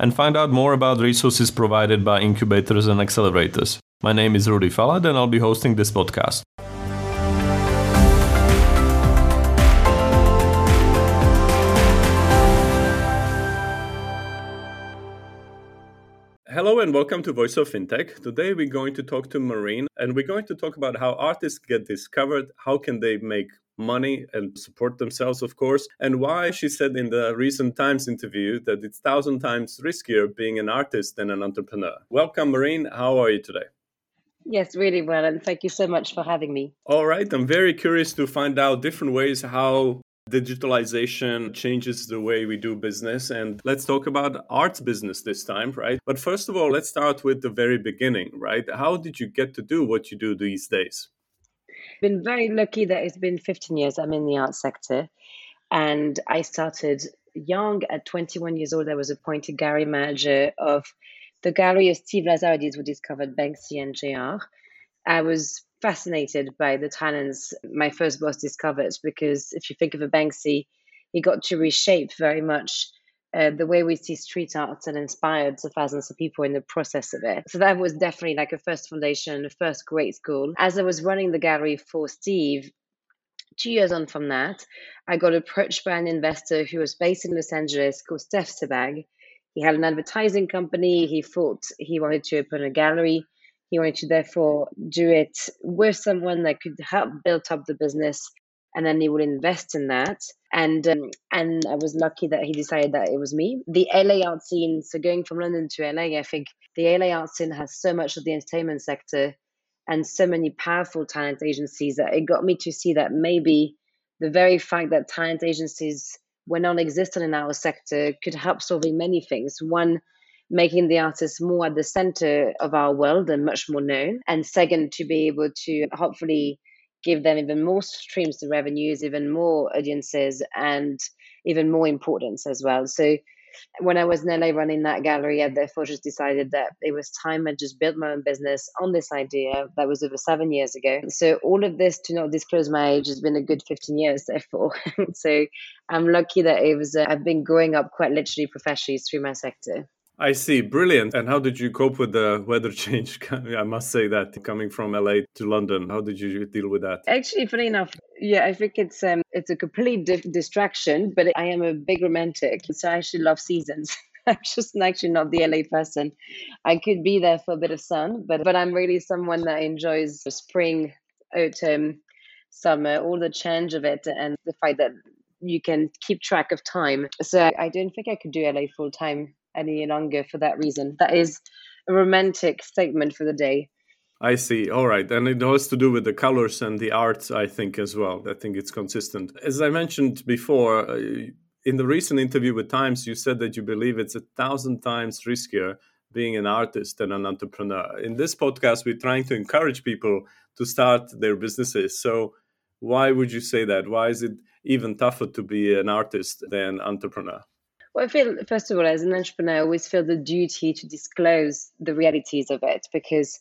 and find out more about resources provided by incubators and accelerators. My name is Rudy Falat, and I'll be hosting this podcast. Hello and welcome to Voice of FinTech. Today we're going to talk to Marine and we're going to talk about how artists get discovered, how can they make money and support themselves, of course, and why she said in the recent Times interview that it's thousand times riskier being an artist than an entrepreneur. Welcome, Marine. How are you today? Yes, really well, and thank you so much for having me. All right, I'm very curious to find out different ways how digitalization changes the way we do business. And let's talk about arts business this time, right? But first of all, let's start with the very beginning, right? How did you get to do what you do these days? Been very lucky that it's been 15 years I'm in the art sector. And I started young at 21 years old. I was appointed gallery manager of the gallery of Steve Lazarides, who discovered Banksy and JR. I was fascinated by the talents my first boss discovered because if you think of a Banksy, he got to reshape very much uh, the way we see street art and inspired thousands of people in the process of it. So that was definitely like a first foundation, a first great school. As I was running the gallery for Steve, two years on from that, I got approached by an investor who was based in Los Angeles called Steph Sebag. He had an advertising company. He thought he wanted to open a gallery. He wanted to therefore do it with someone that could help build up the business, and then he would invest in that. And um, and I was lucky that he decided that it was me. The LA art scene. So going from London to LA, I think the LA art scene has so much of the entertainment sector and so many powerful talent agencies that it got me to see that maybe the very fact that talent agencies were non-existent in our sector could help solving many things. One making the artists more at the center of our world and much more known. And second, to be able to hopefully give them even more streams to revenues, even more audiences, and even more importance as well. So when I was in LA running that gallery, I therefore just decided that it was time I just built my own business on this idea. That was over seven years ago. So all of this, to not disclose my age, has been a good 15 years, therefore. so I'm lucky that it was, uh, I've been growing up quite literally professionally through my sector. I see. Brilliant. And how did you cope with the weather change? I must say that coming from LA to London, how did you deal with that? Actually, funny enough, yeah, I think it's um it's a complete di- distraction, but I am a big romantic, so I actually love seasons. I'm just actually not the LA person. I could be there for a bit of sun, but but I'm really someone that enjoys spring, autumn, summer, all the change of it, and the fact that you can keep track of time. So I don't think I could do LA full time any longer for that reason. That is a romantic statement for the day. I see. All right. And it has to do with the colors and the art, I think, as well. I think it's consistent. As I mentioned before, uh, in the recent interview with Times, you said that you believe it's a thousand times riskier being an artist than an entrepreneur. In this podcast, we're trying to encourage people to start their businesses. So, why would you say that? Why is it even tougher to be an artist than entrepreneur? Well, I feel, first of all, as an entrepreneur, I always feel the duty to disclose the realities of it because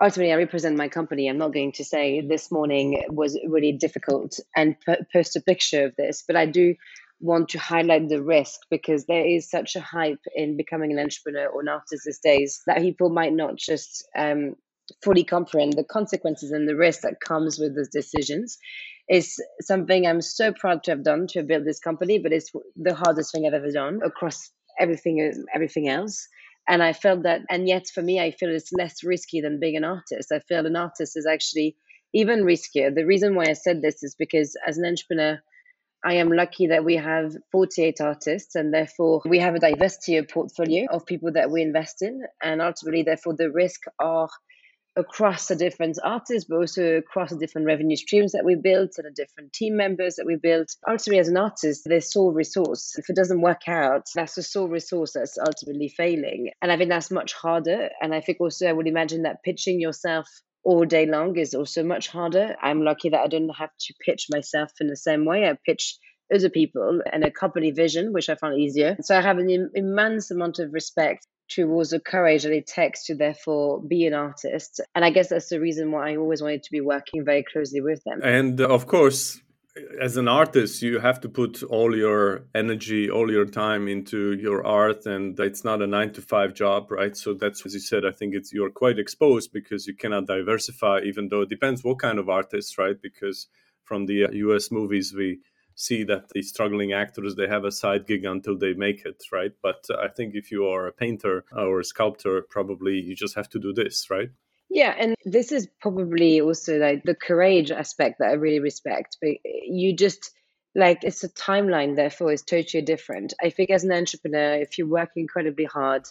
ultimately I represent my company. I'm not going to say this morning was really difficult and post a picture of this, but I do want to highlight the risk because there is such a hype in becoming an entrepreneur or an artist these days that people might not just um, fully comprehend the consequences and the risk that comes with those decisions is something I'm so proud to have done to build this company, but it's the hardest thing I've ever done across everything everything else. And I felt that, and yet for me, I feel it's less risky than being an artist. I feel an artist is actually even riskier. The reason why I said this is because as an entrepreneur, I am lucky that we have 48 artists and therefore we have a diversity of portfolio of people that we invest in. And ultimately, therefore, the risk are across the different artists, but also across the different revenue streams that we built and the different team members that we built. Ultimately, as an artist, their sole resource. If it doesn't work out, that's the sole resource that's ultimately failing. And I think that's much harder. And I think also I would imagine that pitching yourself all day long is also much harder. I'm lucky that I don't have to pitch myself in the same way. I pitch other people and a company vision, which I found easier. So I have an immense amount of respect towards the courage that it takes to therefore be an artist. And I guess that's the reason why I always wanted to be working very closely with them. And uh, of course, as an artist, you have to put all your energy, all your time into your art, and it's not a nine to five job, right? So that's as you said. I think it's you're quite exposed because you cannot diversify, even though it depends what kind of artist, right? Because from the U.S. movies, we see that the struggling actors they have a side gig until they make it right but uh, i think if you are a painter or a sculptor probably you just have to do this right yeah, and this is probably also like the courage aspect that I really respect. But you just like it's a timeline, therefore, is totally different. I think as an entrepreneur, if you work incredibly hard,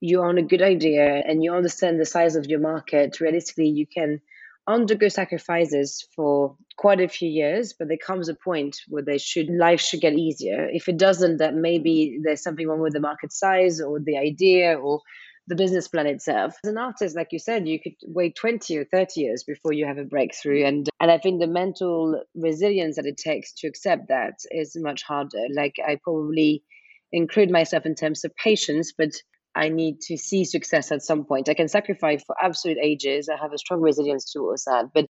you're on a good idea and you understand the size of your market, realistically, you can undergo sacrifices for quite a few years, but there comes a point where they should life should get easier. If it doesn't, that maybe there's something wrong with the market size or the idea or the business plan itself. As an artist, like you said, you could wait 20 or 30 years before you have a breakthrough. And and I think the mental resilience that it takes to accept that is much harder. Like I probably include myself in terms of patience, but I need to see success at some point. I can sacrifice for absolute ages. I have a strong resilience towards that, but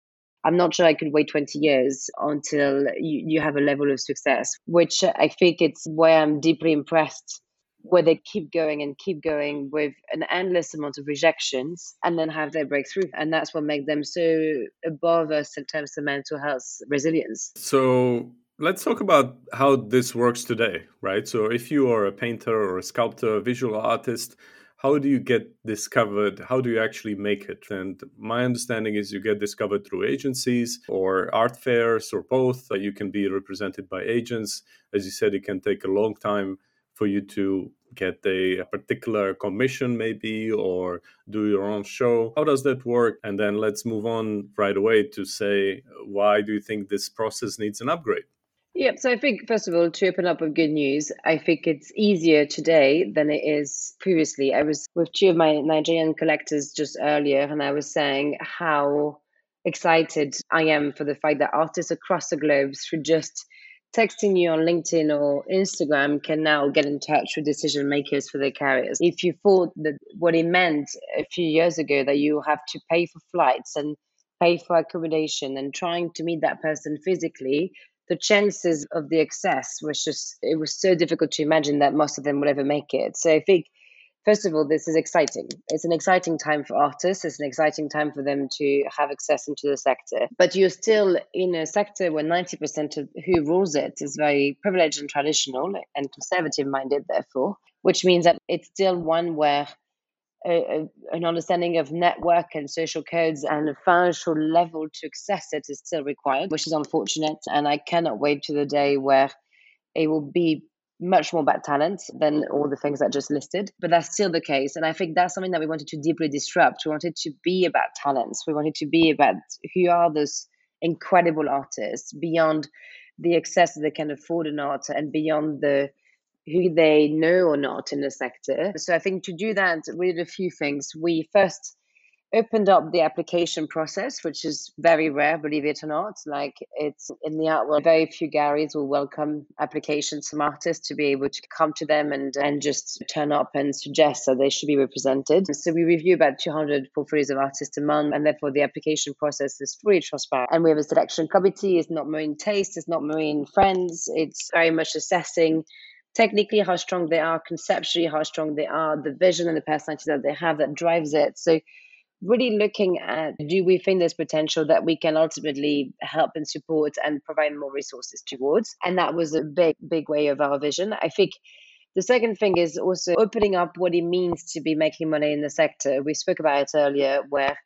I'm not sure I could wait 20 years until you, you have a level of success, which I think it's where I'm deeply impressed, where they keep going and keep going with an endless amount of rejections and then have their breakthrough. And that's what makes them so above us in terms of mental health resilience. So let's talk about how this works today, right? So, if you are a painter or a sculptor, a visual artist, how do you get discovered? How do you actually make it? And my understanding is you get discovered through agencies or art fairs or both. That you can be represented by agents. As you said, it can take a long time for you to get a, particular commission maybe or do your own show how does that work and then let's move on right away to say why do you think this process needs an upgrade yeah, so I think first of all, to open up with good news, I think it's easier today than it is previously. I was with two of my Nigerian collectors just earlier, and I was saying how excited I am for the fact that artists across the globe, through just texting you on LinkedIn or Instagram, can now get in touch with decision makers for their carriers. If you thought that what it meant a few years ago that you have to pay for flights and pay for accommodation and trying to meet that person physically the chances of the excess was just it was so difficult to imagine that most of them would ever make it. So i think first of all this is exciting. It's an exciting time for artists. It's an exciting time for them to have access into the sector. But you're still in a sector where 90% of who rules it is very privileged and traditional and conservative minded therefore which means that it's still one where a, an understanding of network and social codes and a financial level to access it is still required, which is unfortunate. And I cannot wait to the day where it will be much more about talent than all the things I just listed. But that's still the case. And I think that's something that we wanted to deeply disrupt. We wanted to be about talents. We wanted to be about who are those incredible artists beyond the access that they can afford or not and beyond the who they know or not in the sector. So I think to do that, we did a few things. We first opened up the application process, which is very rare, believe it or not. Like it's in the art world, very few galleries will welcome applications from artists to be able to come to them and, and just turn up and suggest that they should be represented. So we review about 200 portfolios of artists a month, and therefore the application process is fully transparent. And we have a selection committee. It's not marine taste, it's not marine friends. It's very much assessing technically how strong they are, conceptually how strong they are, the vision and the personality that they have that drives it. So really looking at do we think there's potential that we can ultimately help and support and provide more resources towards? And that was a big big way of our vision. I think the second thing is also opening up what it means to be making money in the sector. We spoke about it earlier where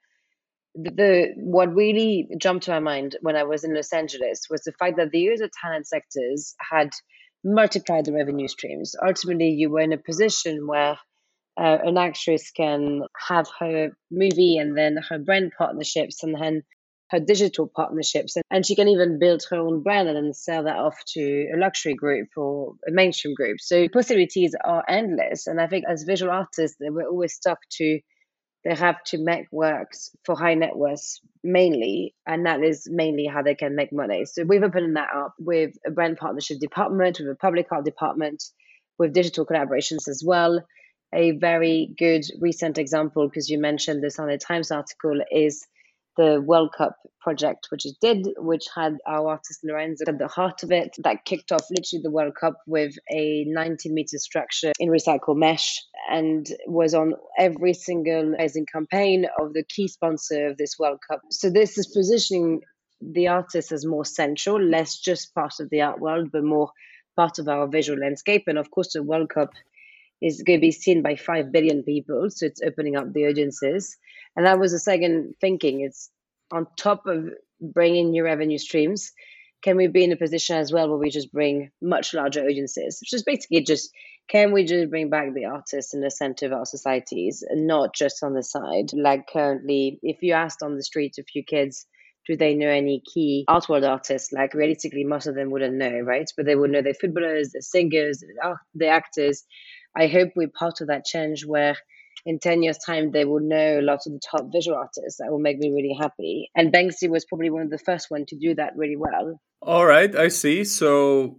the, what really jumped to my mind when i was in los angeles was the fact that the user talent sectors had multiply the revenue streams. Ultimately, you were in a position where uh, an actress can have her movie and then her brand partnerships and then her digital partnerships and, and she can even build her own brand and then sell that off to a luxury group or a mainstream group so possibilities are endless and i think as visual artists we're always stuck to they have to make works for high net worths mainly, and that is mainly how they can make money. So we've opened that up with a brand partnership department, with a public art department, with digital collaborations as well. A very good recent example, because you mentioned this on a Times article, is the World Cup project, which it did, which had our artist Lorenzo at the heart of it. That kicked off literally the World Cup with a 19 meter structure in recycled mesh and was on every single rising campaign of the key sponsor of this World Cup. So this is positioning the artist as more central, less just part of the art world, but more part of our visual landscape. And of course, the World Cup is going to be seen by 5 billion people. So it's opening up the audiences. And that was the second thinking. It's on top of bringing new revenue streams, can we be in a position as well where we just bring much larger audiences, which is basically just can we just bring back the artists in the center of our societies and not just on the side? Like currently, if you asked on the streets a few kids, do they know any key art world artists? Like realistically, most of them wouldn't know, right? But they would know the footballers, the singers, the actors. I hope we're part of that change where in 10 years time they will know a lot of the top visual artists that will make me really happy. And banksy was probably one of the first one to do that really well. All right i see. So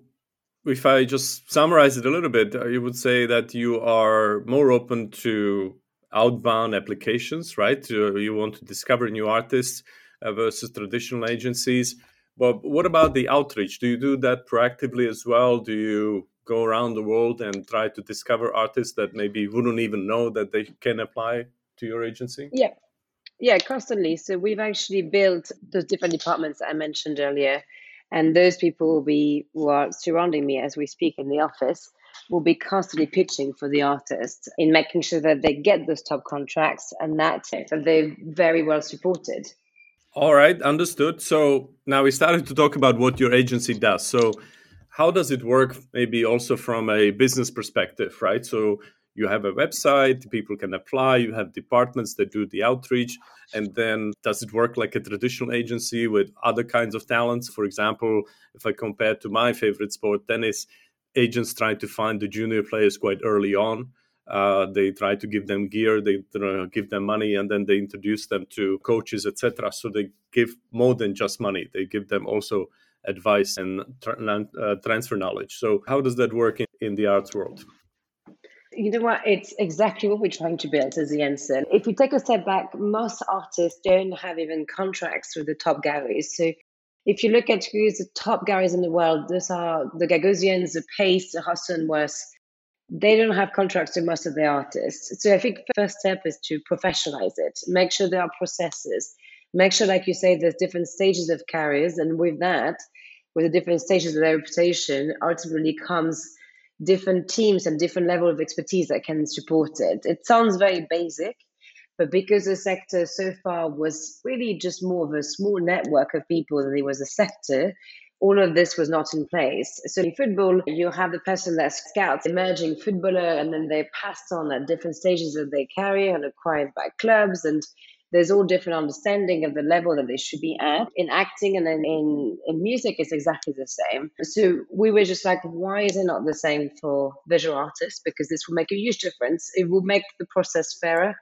if i just summarize it a little bit uh, you would say that you are more open to outbound applications right? You want to discover new artists uh, versus traditional agencies. But what about the outreach? Do you do that proactively as well? Do you go around the world and try to discover artists that maybe wouldn't even know that they can apply to your agency? Yeah. Yeah, constantly. So we've actually built those different departments that I mentioned earlier. And those people will be who are surrounding me as we speak in the office will be constantly pitching for the artists in making sure that they get those top contracts and that they're very well supported. All right, understood. So now we started to talk about what your agency does. So how does it work maybe also from a business perspective right? So you have a website people can apply you have departments that do the outreach and then does it work like a traditional agency with other kinds of talents? For example if i compare to my favorite sport tennis agents try to find the junior players quite early on. Uh, they try to give them gear they uh, give them money and then they introduce them to coaches etc so they give more than just money. They give them also advice and tra- uh, transfer knowledge. So, how does that work in, in the arts world? You know what? It's exactly what we're trying to build as the answer. If we take a step back, most artists don't have even contracts with the top galleries. So if you look at who's the top galleries in the world, those are the Gagosians, the Pace, the Wirth. They don't have contracts with most of the artists. So I think the first step is to professionalize it, make sure there are processes, make sure, like you say, there's different stages of carriers, and with that, with the different stages of their reputation, ultimately comes different teams and different level of expertise that can support it. It sounds very basic, but because the sector so far was really just more of a small network of people than it was a sector, all of this was not in place. So in football, you have the person that scouts emerging footballer, and then they're passed on at different stages of their career and acquired by clubs and there's all different understanding of the level that they should be at. In acting and then in, in music, it's exactly the same. So we were just like, why is it not the same for visual artists? Because this will make a huge difference. It will make the process fairer.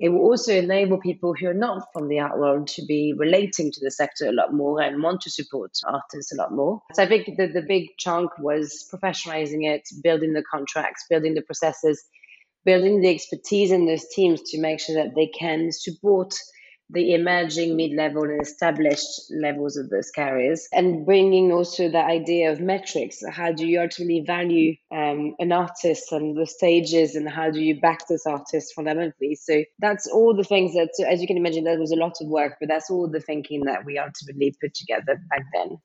It will also enable people who are not from the art world to be relating to the sector a lot more and want to support artists a lot more. So I think the, the big chunk was professionalizing it, building the contracts, building the processes, building the expertise in those teams to make sure that they can support the emerging mid-level and established levels of those carriers. And bringing also the idea of metrics. How do you ultimately value um, an artist and the stages and how do you back this artist fundamentally? So that's all the things that as you can imagine there was a lot of work but that's all the thinking that we ultimately put together back then.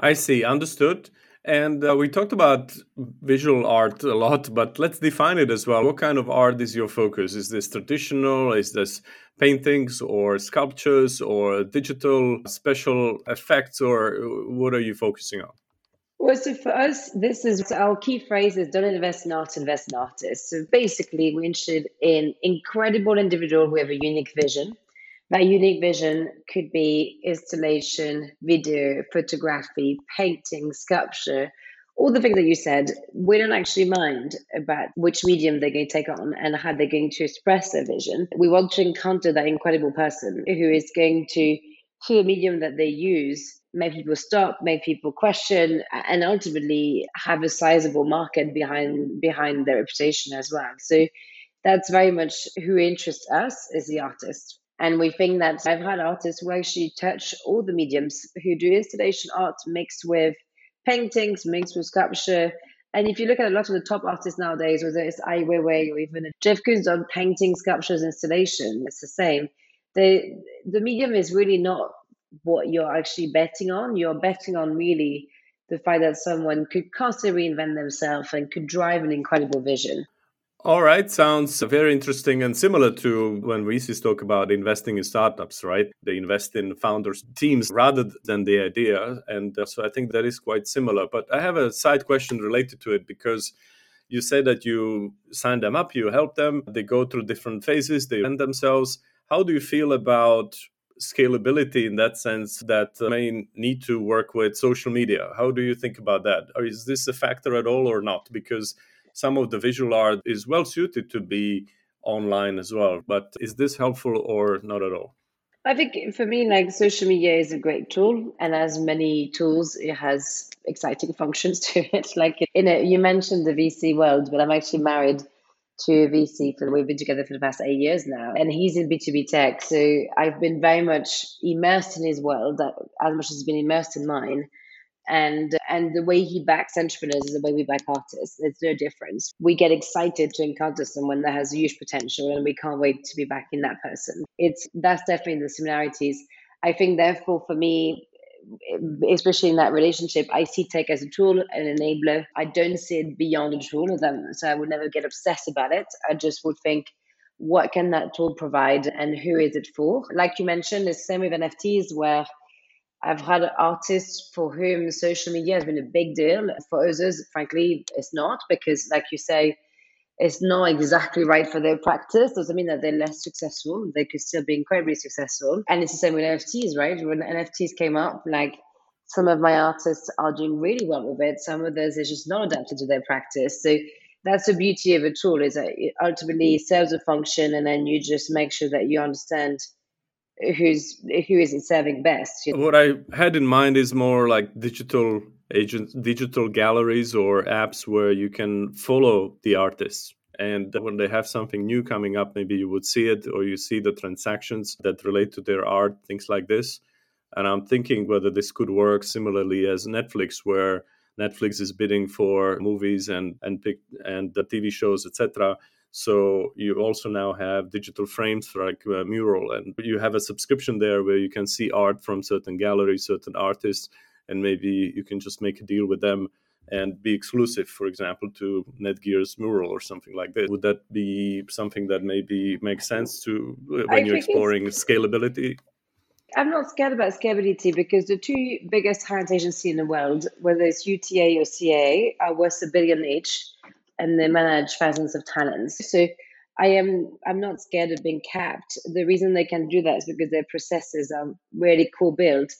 I see. Understood and uh, we talked about visual art a lot, but let's define it as well. What kind of art is your focus? Is this traditional? Is this paintings or sculptures or digital special effects, or what are you focusing on? Well, so for us, this is our key phrase is don't invest in art, invest in artists. So basically, we're interested in incredible individuals who have a unique vision. That unique vision could be installation, video, photography, painting, sculpture, all the things that you said. We don't actually mind about which medium they're going to take on and how they're going to express their vision. We want to encounter that incredible person who is going to, through the medium that they use, make people stop, make people question, and ultimately have a sizable market behind behind their reputation as well. So that's very much who interests us is the artist. And we think that I've had artists who actually touch all the mediums, who do installation art mixed with paintings, mixed with sculpture. And if you look at a lot of the top artists nowadays, whether it's Ai Weiwei or even Jeff Koons on painting, sculptures, installation, it's the same. The the medium is really not what you're actually betting on. You're betting on really the fact that someone could constantly reinvent themselves and could drive an incredible vision. All right, sounds very interesting and similar to when VCs talk about investing in startups, right? They invest in founders' teams rather than the idea. And uh, so I think that is quite similar. But I have a side question related to it because you said that you sign them up, you help them, they go through different phases, they end themselves. How do you feel about scalability in that sense that may need to work with social media. How do you think about that? Or is this a factor at all or not? Because some of the visual art is well suited to be online as well. But is this helpful or not at all? I think for me, like social media is a great tool, and as many tools, it has exciting functions to it. Like in a, you mentioned the VC world, but I'm actually married to a VC for we've been together for the past eight years now, and he's in B2B tech. So I've been very much immersed in his world as much as he's been immersed in mine. And and the way he backs entrepreneurs is the way we back artists. There's no difference. We get excited to encounter someone that has huge potential, and we can't wait to be backing that person. It's that's definitely the similarities. I think therefore for me, especially in that relationship, I see tech as a tool, an enabler. I don't see it beyond a tool. So I would never get obsessed about it. I just would think, what can that tool provide and who is it for? Like you mentioned, the same with NFTs, where I've had artists for whom social media has been a big deal. For others, frankly, it's not because, like you say, it's not exactly right for their practice doesn't mean that they're less successful. They could still be incredibly successful. And it's the same with NFTs, right? When NFTs came up, like some of my artists are doing really well with it. Some of those is just not adapted to their practice. So that's the beauty of a tool is that it ultimately mm. serves a function and then you just make sure that you understand who's who is it serving best. You know? What I had in mind is more like digital agents, digital galleries or apps where you can follow the artists. And when they have something new coming up, maybe you would see it or you see the transactions that relate to their art, things like this. And I'm thinking whether this could work similarly as Netflix, where Netflix is bidding for movies and and pick, and the TV shows, etc. So you also now have digital frames for like a Meural, and you have a subscription there where you can see art from certain galleries, certain artists, and maybe you can just make a deal with them and be exclusive, for example, to Netgear's Meural or something like that. Would that be something that maybe makes sense to uh, when I you're exploring scalability? I'm not scared about scalability because the two biggest talent agencies in the world, whether it's UTA or CAA, are worth a billion each, and they manage thousands of talents. So I am I'm not scared of being capped. The reason they can do that is because their processes are really cool built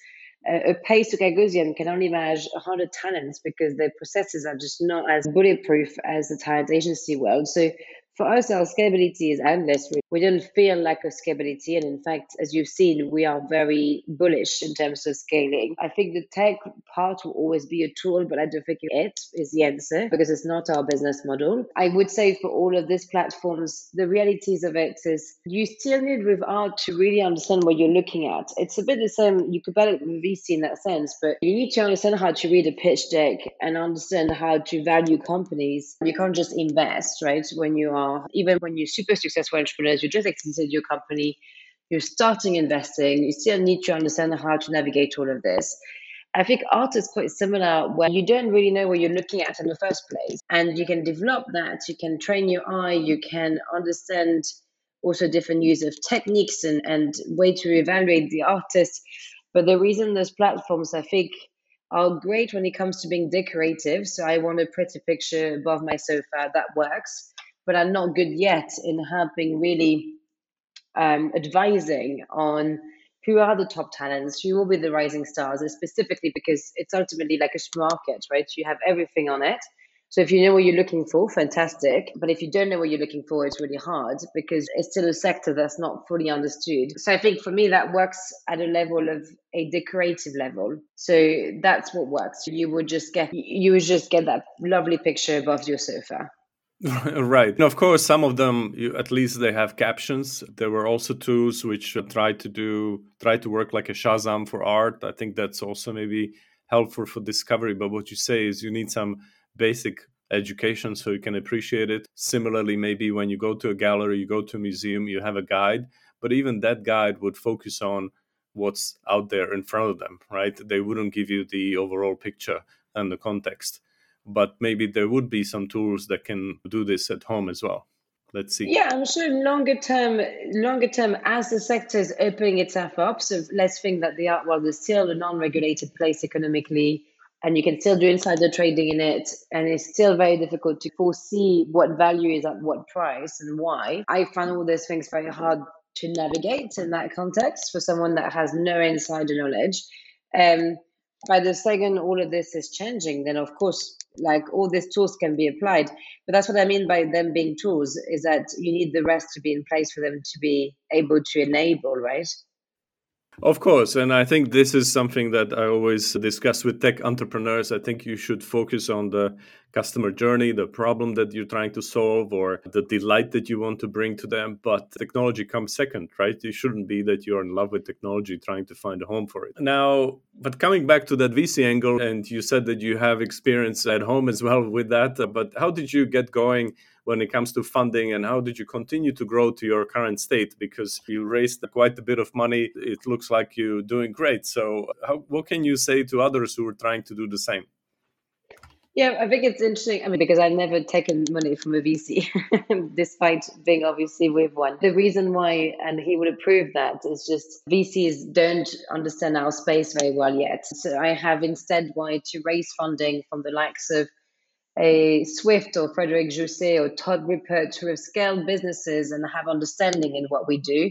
a Pace Gagosian can only manage 100 talents because their processes are just not as bulletproof as the talent agency world. So for us, our scalability is endless. We don't feel like a scalability. And in fact, as you've seen, we are very bullish in terms of scaling. I think the tech part will always be a tool, but I don't think it is the answer because it's not our business model. I would say for all of these platforms, the realities of it is you still need with art to really understand what you're looking at. It's a bit the same, you could better with VC in that sense, but you need to understand how to read a pitch deck and understand how to value companies. You can't just invest, right? When you are even when you're super successful entrepreneurs, you just exited your company, you're starting investing, you still need to understand how to navigate all of this. I think art is quite similar where you don't really know what you're looking at in the first place. And you can develop that, you can train your eye, you can understand also different use of techniques and, and way to evaluate the artist. But the reason those platforms, I think, are great when it comes to being decorative. So I want a pretty picture above my sofa that works, but I'm not good yet in helping really um, advising on who are the top talents, who will be the rising stars, specifically because it's ultimately like a market, right? You have everything on it. So if you know what you're looking for, fantastic. But if you don't know what you're looking for, it's really hard because it's still a sector that's not fully understood. So I think for me, that works at a level of a decorative level. So that's what works. You would just get, you would just get that lovely picture above your sofa. right. And of course, some of them, you, at least they have captions. There were also tools which try to do, try to work like a Shazam for art. I think that's also maybe helpful for discovery. But what you say is you need some basic education so you can appreciate it. Similarly, maybe when you go to a gallery, you go to a museum, you have a guide, but even that guide would focus on what's out there in front of them, right? They wouldn't give you the overall picture and the context. But maybe there would be some tools that can do this at home as well. Let's see. Yeah, I'm sure longer term, longer term, as the sector is opening itself up, so let's think that the art world is still a non-regulated place economically and you can still do insider trading in it and it's still very difficult to foresee what value is at what price and why i find all those things very hard to navigate in that context for someone that has no insider knowledge um, by the second all of this is changing then of course like all these tools can be applied. But that's what i mean by them being tools is that you need the rest to be in place for them to be able to enable right of course. And I think this is something that I always discuss with tech entrepreneurs. I think you should focus on the customer journey, the problem that you're trying to solve, or the delight that you want to bring to them. But technology comes second, right? It shouldn't be that you're in love with technology trying to find a home for it. Now, but coming back to that VC angle, and you said that you have experience at home as well with that. But how did you get going? When it comes to funding and how did you continue to grow to your current state because you raised quite a bit of money it looks like you're doing great so how, what can you say to others who are trying to do the same yeah, I think it's interesting. I mean, because I've never taken money from a VC, despite being obviously with one. The reason why, and he would approve that, is just VCs don't understand our space very well yet. So I have instead wanted to raise funding from the likes of a Swift or Frédéric Jousset or Todd Ruppert who have scaled businesses and have understanding in what we do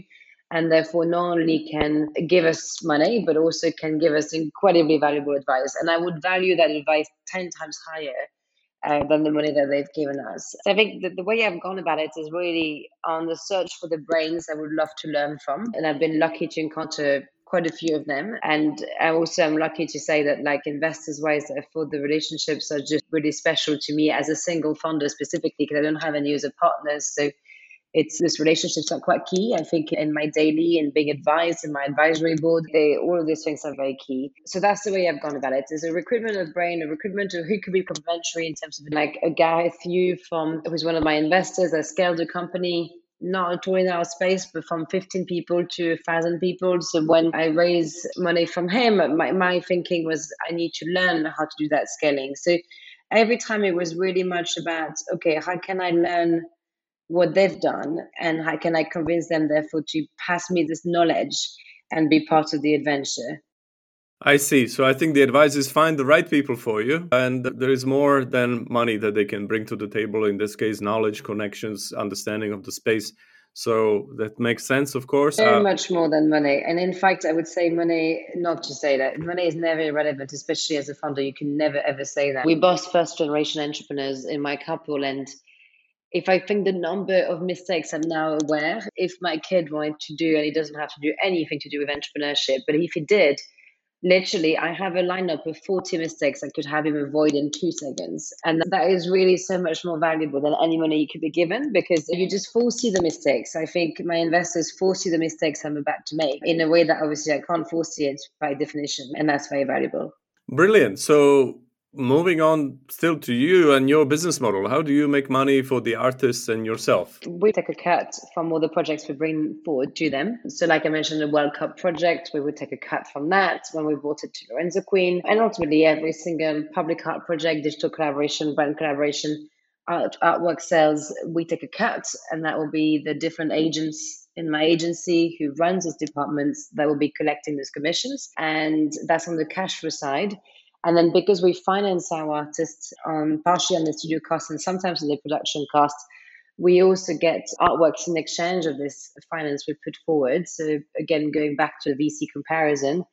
and therefore not only can give us money but also can give us incredibly valuable advice. And i would value that advice 10 times higher uh, than the money that they've given us. So i think that the way i've gone about it is really on the search for the brains i would love to learn from. And i've been lucky to encounter quite a few of them. And I also am lucky to say that, like investors wise, therefore the relationships are just really special to me as a single founder specifically because I don't have any other partners. So it's this relationships are quite key. I think in my daily and being advised in my advisory board, they all of these things are very key. So that's the way I've gone about it. There's a recruitment of brain, a recruitment of who could be complementary in terms of like a Gareth Yu from who's one of my investors that scaled a company not in our space, but from 15 people to 1,000 people. So when I raise money from him, my, my thinking was I need to learn how to do that scaling. So every time it was really much about, okay, how can I learn what they've done and how can I convince them, therefore, to pass me this knowledge and be part of the adventure? I see. So I think the advice is find the right people for you. And there is more than money that they can bring to the table. In this case, knowledge, connections, understanding of the space. So that makes sense, of course. Very uh, much more than money. And in fact, I would say money, not to say that money is never irrelevant, especially as a founder. You can never, ever say that. We both first generation entrepreneurs in my couple. And if I think the number of mistakes I'm now aware, if my kid wanted to do, and he doesn't have to do anything to do with entrepreneurship, but if he did, literally i have a lineup of 40 mistakes i could have him avoid in two seconds. And that is really so much more valuable than any money you could be given because if you just foresee the mistakes. I think my investors foresee the mistakes i'm about to make in a way that obviously i can't foresee it by definition and that's very valuable. Brilliant. So moving on still to you and your business model how do you make money for the artists and yourself? We take a cut from all the projects we bring forward to them. So like i mentioned the world cup project we would take a cut from that when we brought it to lorenzo quinn. And ultimately every single public art project digital collaboration brand collaboration art, artwork sales we take a cut. And that will be the different agents in my agency who runs those departments that will be collecting those commissions. And that's on the cash flow side And then because we finance our artists on partially on the studio costs and sometimes on the production costs, we also get artworks in exchange of this finance we put forward. So again, going back to the VC comparison,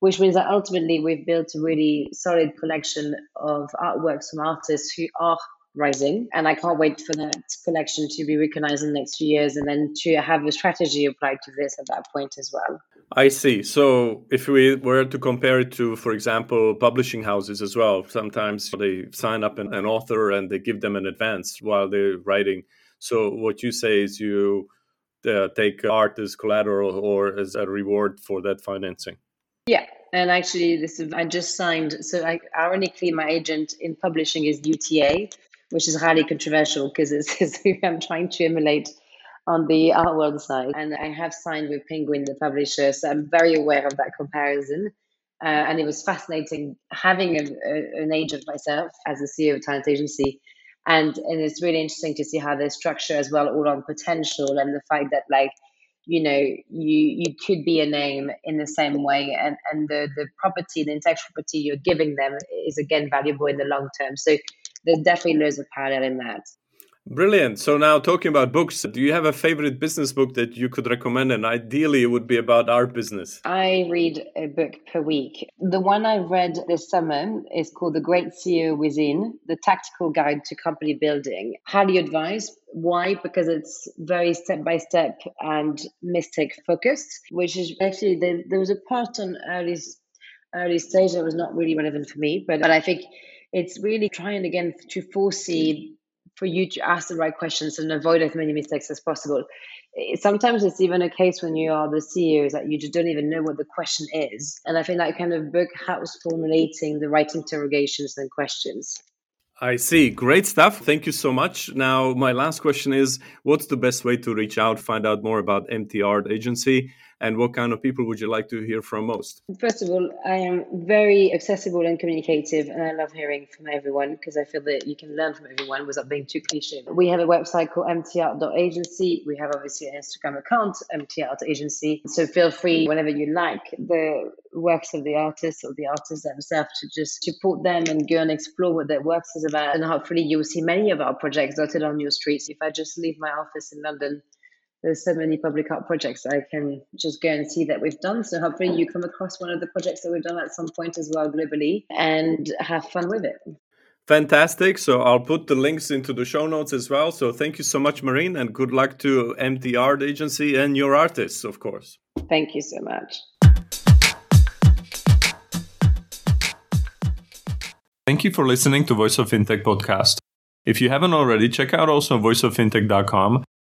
which means that ultimately we've built a really solid collection of artworks from artists who are rising. And I can't wait for that collection to be recognized in the next few years and then to have a strategy applied to this at that point as well. I see. So if we were to compare it to, for example, publishing houses as well, sometimes they sign up an, an author and they give them an advance while they're writing. So what you say is you uh, take art as collateral or as a reward for that financing. Yeah, and actually, this is, I just signed. So, I, ironically, my agent in publishing is UTA, which is highly controversial because it's, it's I'm trying to emulate on the art world side. And I have signed with Penguin, the publisher, so I'm very aware of that comparison. Uh, and it was fascinating having a, a, an agent myself as a CEO of a talent agency. And, and it's really interesting to see how they structure as well, all on potential and the fact that, like, you know, you you could be a name in the same way, and and the the property, the intellectual property you're giving them is again valuable in the long term. So there's definitely loads of parallel in that. Brilliant. So now talking about books, do you have a favorite business book that you could recommend? And ideally, it would be about our business. I read a book per week. The one I read this summer is called The Great CEO Within: The Tactical Guide to Company Building. Highly advised. Why? Because it's very step by step and mistake focused. Which is actually there, there was a part on early early stage that was not really relevant for me, but, but I think it's really trying again to foresee for you to ask the right questions and avoid as many mistakes as possible. Eh, sometimes it's even a case when you are the CEO that you just don't even know what the question is. And I think that kind of book helps formulating the right interrogations and questions. I see. Great stuff. Thank you so much. Now, my last question is what's the best way to reach out, find out more about MT Art Agency? And what kind of people would you like to hear from most? First of all, I am very accessible and communicative, and I love hearing from everyone because I feel that you can learn from everyone without being too cliche. We have a website called mtart.agency. We have obviously an Instagram account, mtart.agency. So feel free whenever you like the works of the artists or the artists themselves to just support them and go and explore what their works is about. And hopefully, you'll see many of our projects dotted on your streets. If I just leave my office in London, there's so many public art projects I can just go and see that we've done. So hopefully you come across one of the projects that we've done at some point as well globally and have fun with it. Fantastic. So I'll put the links into the show notes as well. So thank you so much, Marine, and good luck to MT Art Agency and your artists, of course. Thank you so much. Thank you for listening to Voice of Fintech podcast. If you haven't already, check out also voiceoffintech.com